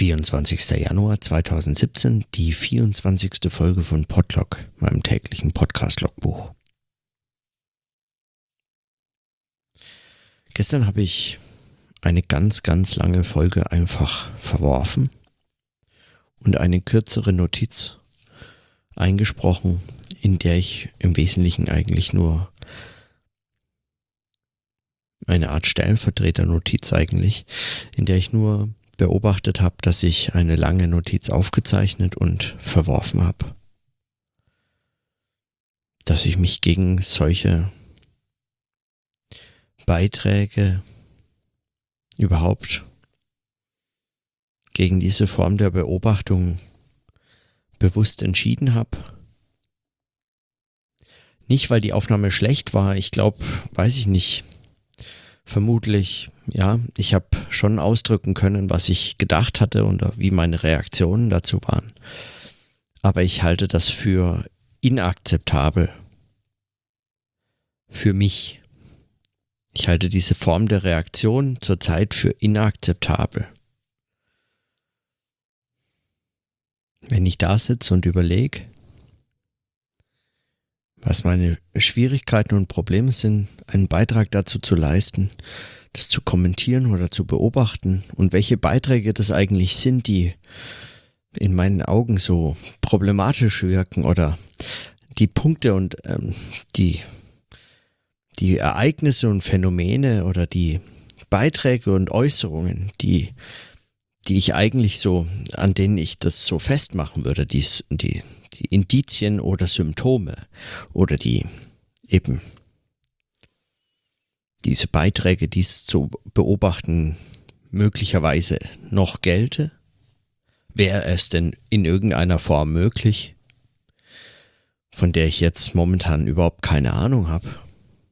24. Januar 2017, die 24. Folge von Podlog, meinem täglichen Podcast-Logbuch. Gestern habe ich eine ganz, ganz lange Folge einfach verworfen und eine kürzere Notiz eingesprochen, in der ich im Wesentlichen eigentlich nur eine Art Stellvertreter-Notiz eigentlich, in der ich nur beobachtet habe, dass ich eine lange Notiz aufgezeichnet und verworfen habe. Dass ich mich gegen solche Beiträge überhaupt gegen diese Form der Beobachtung bewusst entschieden habe. Nicht, weil die Aufnahme schlecht war, ich glaube, weiß ich nicht. Vermutlich ja, ich habe schon ausdrücken können, was ich gedacht hatte und wie meine Reaktionen dazu waren. Aber ich halte das für inakzeptabel. Für mich. Ich halte diese Form der Reaktion zurzeit für inakzeptabel. Wenn ich da sitze und überlege, was meine Schwierigkeiten und Probleme sind, einen Beitrag dazu zu leisten, das zu kommentieren oder zu beobachten. Und welche Beiträge das eigentlich sind, die in meinen Augen so problematisch wirken oder die Punkte und ähm, die, die Ereignisse und Phänomene oder die Beiträge und Äußerungen, die, die ich eigentlich so, an denen ich das so festmachen würde, die, die, die Indizien oder Symptome oder die eben diese Beiträge, dies zu beobachten, möglicherweise noch gelte? Wäre es denn in irgendeiner Form möglich, von der ich jetzt momentan überhaupt keine Ahnung habe,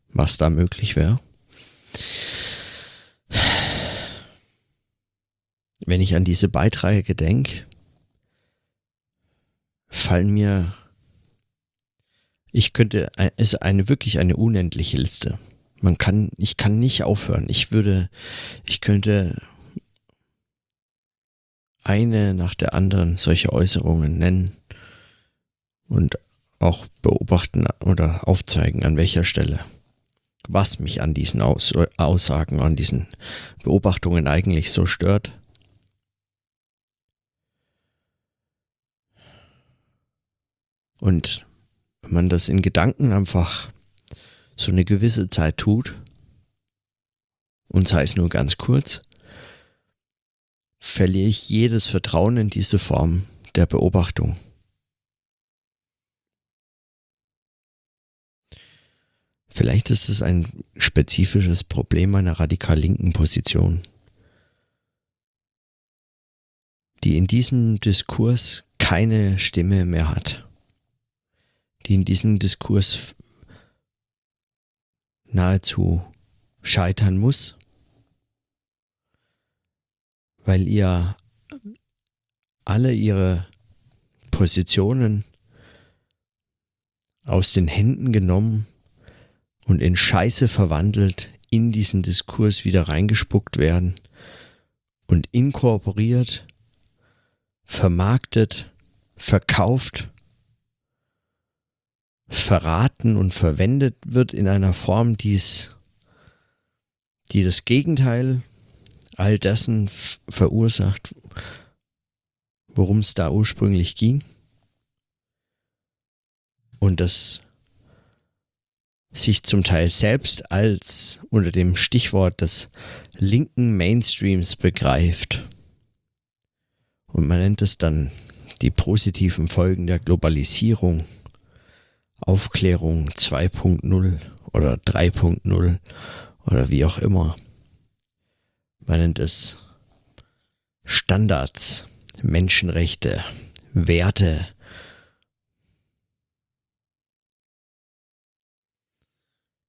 was da möglich wäre? Wenn ich an diese Beiträge denke, fallen mir, ich könnte, es ist eine wirklich eine unendliche Liste. Man kann, ich kann nicht aufhören. Ich würde, ich könnte eine nach der anderen solche Äußerungen nennen und auch beobachten oder aufzeigen, an welcher Stelle, was mich an diesen Aus Aussagen, an diesen Beobachtungen eigentlich so stört. Und wenn man das in Gedanken einfach so eine gewisse Zeit tut, und sei es nur ganz kurz, verliere ich jedes Vertrauen in diese Form der Beobachtung. Vielleicht ist es ein spezifisches Problem einer radikal linken Position, die in diesem Diskurs keine Stimme mehr hat, die in diesem Diskurs nahezu scheitern muss, weil ihr alle ihre Positionen aus den Händen genommen und in Scheiße verwandelt in diesen Diskurs wieder reingespuckt werden und inkorporiert, vermarktet, verkauft verraten und verwendet wird in einer Form, die's, die das Gegenteil all dessen verursacht, worum es da ursprünglich ging. Und das sich zum Teil selbst als unter dem Stichwort des linken Mainstreams begreift. Und man nennt es dann die positiven Folgen der Globalisierung Aufklärung 2.0 oder 3.0 oder wie auch immer. Man nennt es Standards, Menschenrechte, Werte.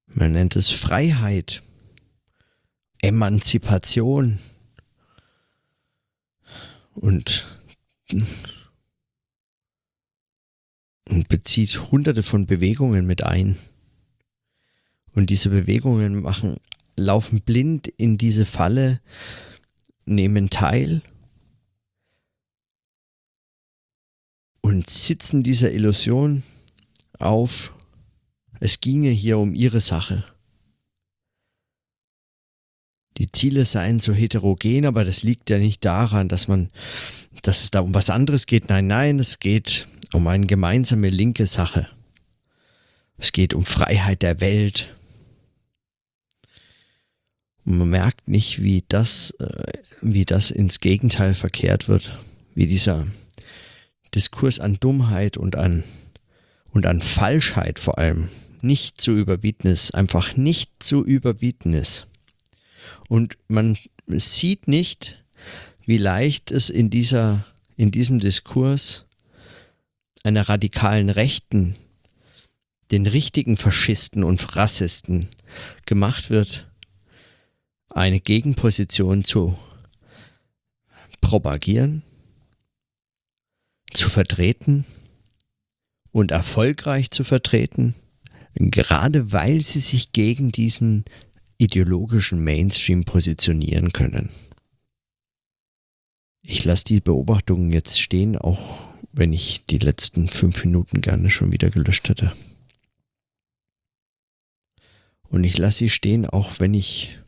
Man nennt es Freiheit, Emanzipation und und bezieht hunderte von Bewegungen mit ein. Und diese Bewegungen machen, laufen blind in diese Falle, nehmen teil, und sitzen dieser Illusion auf, es ginge hier um ihre Sache. Die Ziele seien so heterogen, aber das liegt ja nicht daran, dass man, dass es da um was anderes geht. Nein, nein, es geht um eine gemeinsame linke Sache. Es geht um Freiheit der Welt. Und man merkt nicht, wie das, äh, wie das ins Gegenteil verkehrt wird, wie dieser Diskurs an Dummheit und an, und an Falschheit vor allem nicht zu überbieten ist, einfach nicht zu überbieten ist. Und man sieht nicht, wie leicht es in dieser, in diesem Diskurs einer radikalen Rechten, den richtigen Faschisten und Rassisten gemacht wird, eine Gegenposition zu propagieren, zu vertreten und erfolgreich zu vertreten, gerade weil sie sich gegen diesen ideologischen Mainstream positionieren können. Ich lasse die Beobachtungen jetzt stehen, auch wenn ich die letzten fünf Minuten gerne schon wieder gelöscht hätte. Und ich lasse sie stehen, auch wenn ich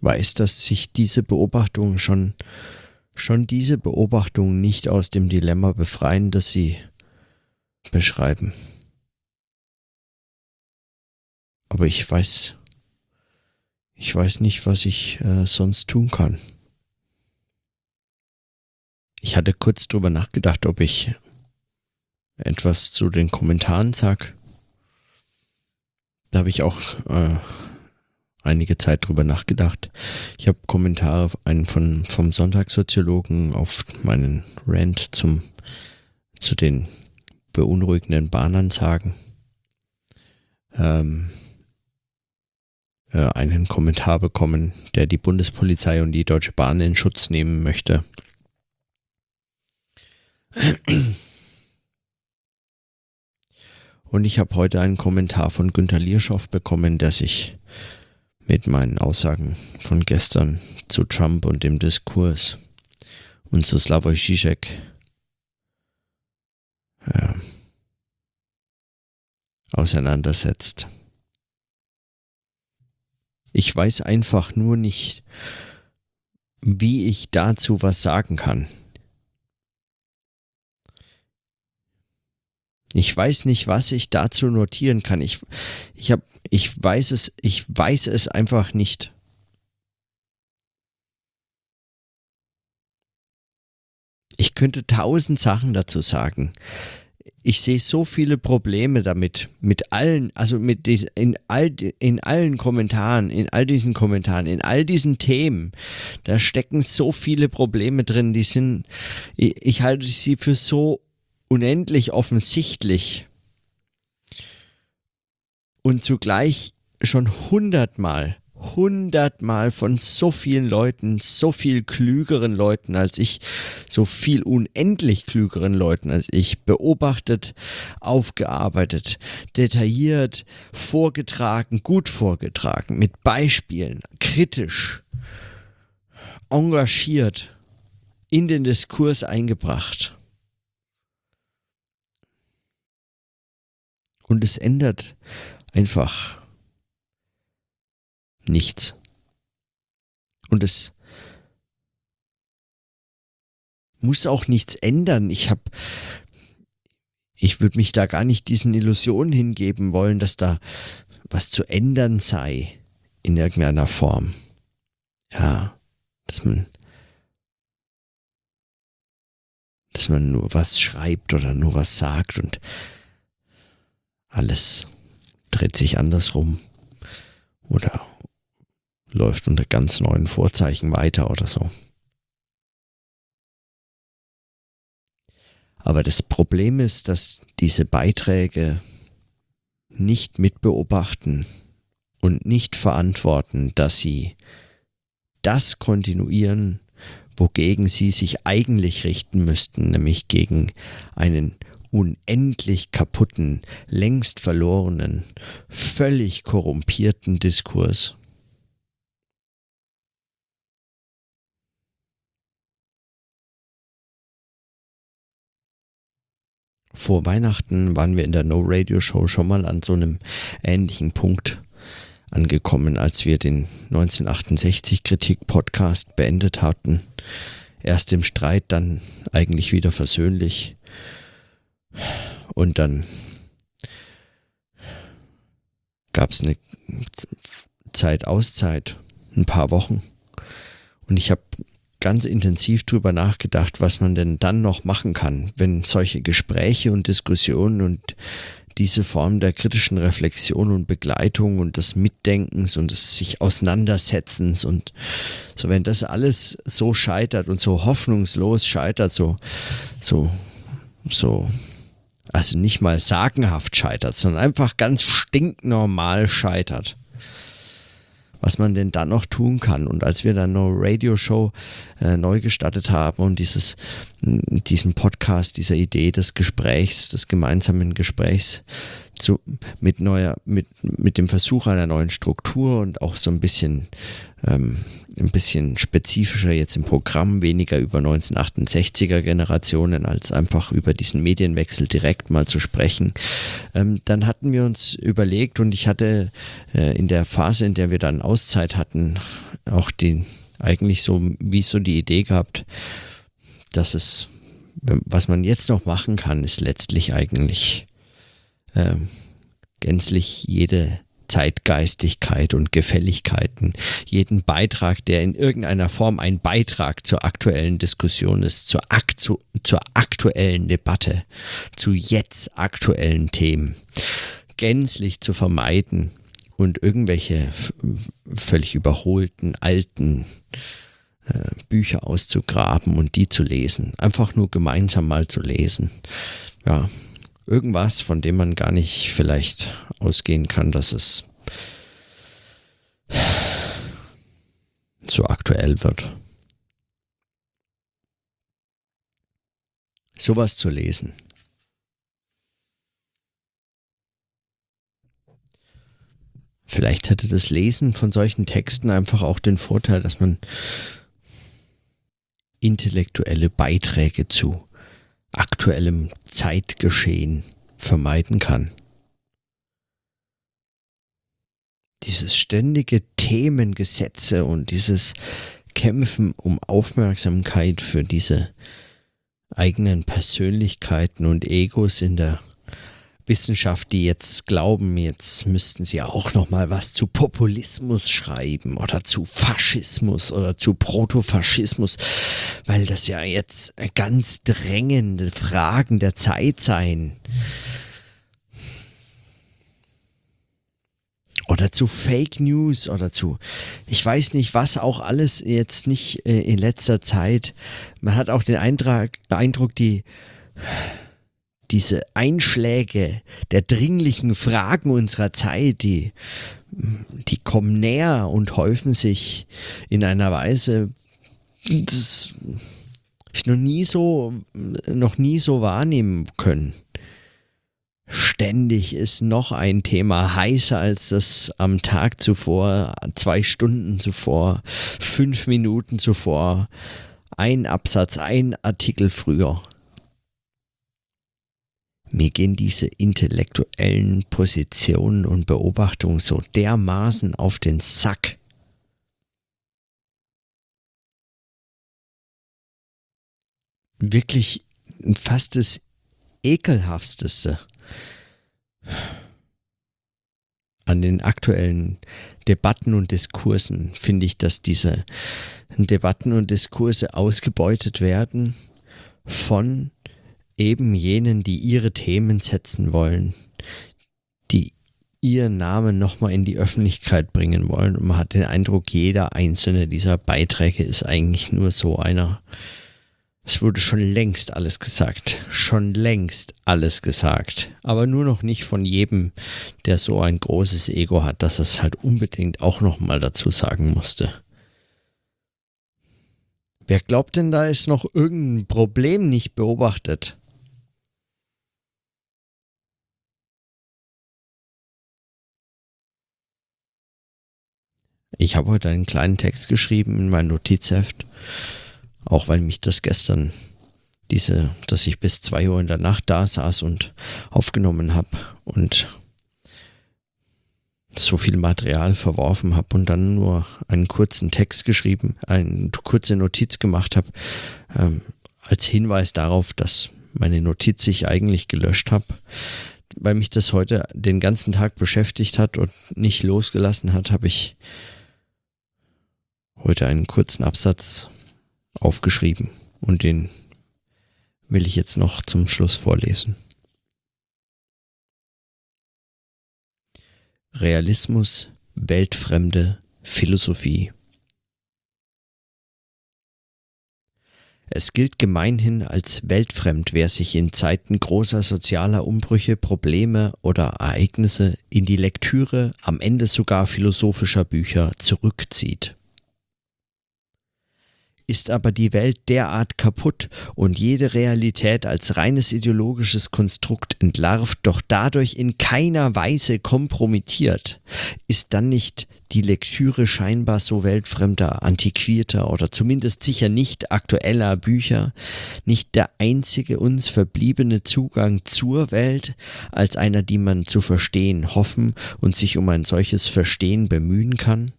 weiß, dass sich diese Beobachtungen schon, schon diese Beobachtungen nicht aus dem Dilemma befreien, das sie beschreiben. Aber ich weiß, ich weiß nicht, was ich äh, sonst tun kann. Ich hatte kurz drüber nachgedacht, ob ich etwas zu den Kommentaren sag. Da habe ich auch äh, einige Zeit drüber nachgedacht. Ich habe Kommentare einen von, vom Sonntagssoziologen auf meinen Rant zum, zu den beunruhigenden Bahnansagen. Ähm, äh, einen Kommentar bekommen, der die Bundespolizei und die Deutsche Bahn in Schutz nehmen möchte. Und ich habe heute einen Kommentar von Günter Lierschow bekommen, der sich mit meinen Aussagen von gestern zu Trump und dem Diskurs und zu Slavoj Žižek äh, auseinandersetzt. Ich weiß einfach nur nicht, wie ich dazu was sagen kann. Ich weiß nicht, was ich dazu notieren kann. Ich, ich, hab, ich weiß es, ich weiß es einfach nicht. Ich könnte tausend Sachen dazu sagen ich sehe so viele Probleme damit, mit allen, also mit diesen, in all, in allen Kommentaren, in all diesen Kommentaren, in all diesen Themen, da stecken so viele Probleme drin, die sind, ich, ich halte sie für so unendlich offensichtlich und zugleich schon hundertmal hundertmal von so vielen Leuten, so viel klügeren Leuten als ich, so viel unendlich klügeren Leuten als ich, beobachtet, aufgearbeitet, detailliert, vorgetragen, gut vorgetragen, mit Beispielen, kritisch, engagiert, in den Diskurs eingebracht. Und es ändert einfach nichts. Und es muss auch nichts ändern. Ich habe, ich würde mich da gar nicht diesen Illusionen hingeben wollen, dass da was zu ändern sei in irgendeiner Form. Ja, dass man, dass man nur was schreibt oder nur was sagt und alles dreht sich andersrum oder läuft unter ganz neuen Vorzeichen weiter oder so. Aber das Problem ist, dass diese Beiträge nicht mitbeobachten und nicht verantworten, dass sie das kontinuieren, wogegen sie sich eigentlich richten müssten, nämlich gegen einen unendlich kaputten, längst verlorenen, völlig korrumpierten Diskurs. vor Weihnachten waren wir in der No Radio Show schon mal an so einem ähnlichen Punkt angekommen, als wir den 1968 Kritik Podcast beendet hatten. Erst im Streit, dann eigentlich wieder versöhnlich. Und dann gab es eine Zeit Auszeit, ein paar Wochen. Und ich habe ganz intensiv drüber nachgedacht, was man denn dann noch machen kann, wenn solche Gespräche und Diskussionen und diese Form der kritischen Reflexion und Begleitung und des Mitdenkens und des sich Auseinandersetzens und so, wenn das alles so scheitert und so hoffnungslos scheitert, so, so, so, also nicht mal sagenhaft scheitert, sondern einfach ganz stinknormal scheitert, was man denn dann noch tun kann. Und als wir dann noch Radio Show äh, neu gestartet haben und dieses, diesen Podcast, dieser Idee des Gesprächs, des gemeinsamen Gesprächs zu, mit neuer, mit, mit dem Versuch einer neuen Struktur und auch so ein bisschen ähm, ein bisschen spezifischer jetzt im Programm, weniger über 1968er Generationen als einfach über diesen Medienwechsel direkt mal zu sprechen. Ähm, dann hatten wir uns überlegt und ich hatte äh, in der Phase, in der wir dann Auszeit hatten, auch die eigentlich so, wie so die Idee gehabt, dass es, was man jetzt noch machen kann, ist letztlich eigentlich äh, gänzlich jede Zeitgeistigkeit und Gefälligkeiten, jeden Beitrag, der in irgendeiner Form ein Beitrag zur aktuellen Diskussion ist, zur, aktu zur aktuellen Debatte, zu jetzt aktuellen Themen, gänzlich zu vermeiden und irgendwelche völlig überholten alten äh, Bücher auszugraben und die zu lesen. Einfach nur gemeinsam mal zu lesen. Ja, irgendwas, von dem man gar nicht vielleicht ausgehen kann, dass es so aktuell wird. Sowas zu lesen. Vielleicht hätte das Lesen von solchen Texten einfach auch den Vorteil, dass man intellektuelle Beiträge zu aktuellem Zeitgeschehen vermeiden kann. Dieses ständige Themengesetze und dieses Kämpfen um Aufmerksamkeit für diese eigenen Persönlichkeiten und Egos in der Wissenschaft, die jetzt glauben, jetzt müssten sie auch noch mal was zu Populismus schreiben oder zu Faschismus oder zu Protofaschismus, weil das ja jetzt ganz drängende Fragen der Zeit seien. Oder zu Fake News oder zu, ich weiß nicht, was auch alles jetzt nicht äh, in letzter Zeit. Man hat auch den Eindruck, Eindruck die diese Einschläge der dringlichen Fragen unserer Zeit, die, die kommen näher und häufen sich in einer Weise, das ich noch nie so, noch nie so wahrnehmen können. Ständig ist noch ein Thema heißer als das am Tag zuvor, zwei Stunden zuvor, fünf Minuten zuvor, ein Absatz, ein Artikel früher mir gehen diese intellektuellen Positionen und Beobachtungen so dermaßen auf den Sack. Wirklich fast das ekelhafteste an den aktuellen Debatten und Diskursen finde ich, dass diese Debatten und Diskurse ausgebeutet werden von eben jenen, die ihre Themen setzen wollen, die ihren Namen nochmal in die Öffentlichkeit bringen wollen. Und man hat den Eindruck, jeder einzelne dieser Beiträge ist eigentlich nur so einer. Es wurde schon längst alles gesagt. Schon längst alles gesagt. Aber nur noch nicht von jedem, der so ein großes Ego hat, dass es halt unbedingt auch nochmal dazu sagen musste. Wer glaubt denn, da ist noch irgendein Problem nicht beobachtet? Ich habe heute einen kleinen Text geschrieben in mein Notizheft, auch weil mich das gestern diese, dass ich bis zwei Uhr in der Nacht da saß und aufgenommen habe und so viel Material verworfen habe und dann nur einen kurzen Text geschrieben, eine kurze Notiz gemacht habe, ähm, als Hinweis darauf, dass meine Notiz ich eigentlich gelöscht habe, weil mich das heute den ganzen Tag beschäftigt hat und nicht losgelassen hat, habe ich heute einen kurzen Absatz aufgeschrieben und den will ich jetzt noch zum Schluss vorlesen. Realismus, weltfremde Philosophie. Es gilt gemeinhin als weltfremd, wer sich in Zeiten großer sozialer Umbrüche, Probleme oder Ereignisse in die Lektüre, am Ende sogar philosophischer Bücher zurückzieht. Ist aber die Welt derart kaputt und jede Realität als reines ideologisches Konstrukt entlarvt, doch dadurch in keiner Weise kompromittiert, ist dann nicht die Lektüre scheinbar so weltfremder, antiquierter oder zumindest sicher nicht aktueller Bücher nicht der einzige uns verbliebene Zugang zur Welt als einer, die man zu verstehen hoffen und sich um ein solches Verstehen bemühen kann?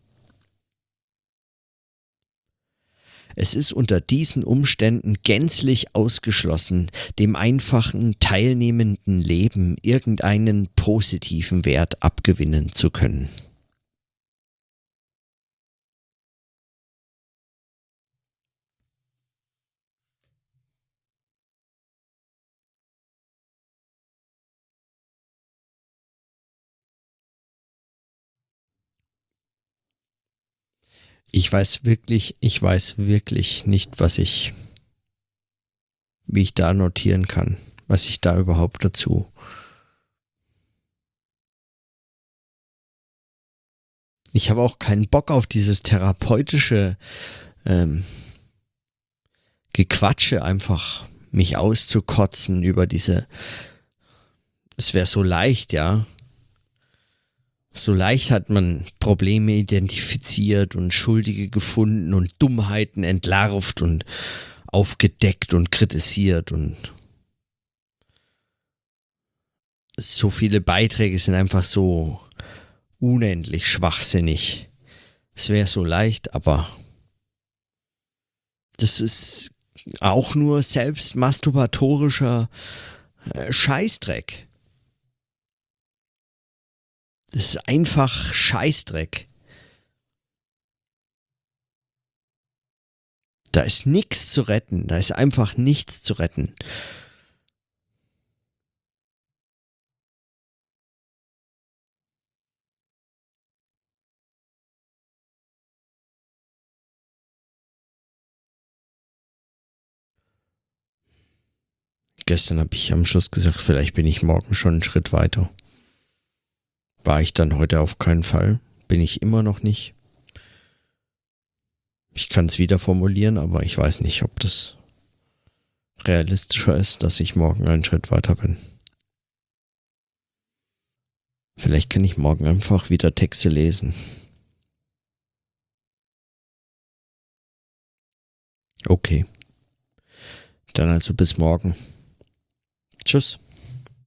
Es ist unter diesen Umständen gänzlich ausgeschlossen, dem einfachen, teilnehmenden Leben irgendeinen positiven Wert abgewinnen zu können. Ich weiß wirklich, ich weiß wirklich nicht, was ich, wie ich da notieren kann, was ich da überhaupt dazu. Ich habe auch keinen Bock auf dieses therapeutische ähm, Gequatsche, einfach mich auszukotzen über diese. Es wäre so leicht, ja, so leicht hat man Probleme identifiziert und Schuldige gefunden und Dummheiten entlarvt und aufgedeckt und kritisiert und so viele Beiträge sind einfach so unendlich schwachsinnig. Es wäre so leicht, aber das ist auch nur selbst masturbatorischer äh, Scheißdreck. Das ist einfach Scheißdreck. Da ist nichts zu retten. Da ist einfach nichts zu retten. Gestern habe ich am Schluss gesagt, vielleicht bin ich morgen schon einen Schritt weiter. War ich dann heute auf keinen Fall. Bin ich immer noch nicht. Ich kann es wieder formulieren, aber ich weiß nicht, ob das realistischer ist, dass ich morgen einen Schritt weiter bin. Vielleicht kann ich morgen einfach wieder Texte lesen. Okay. Dann also bis morgen. Tschüss.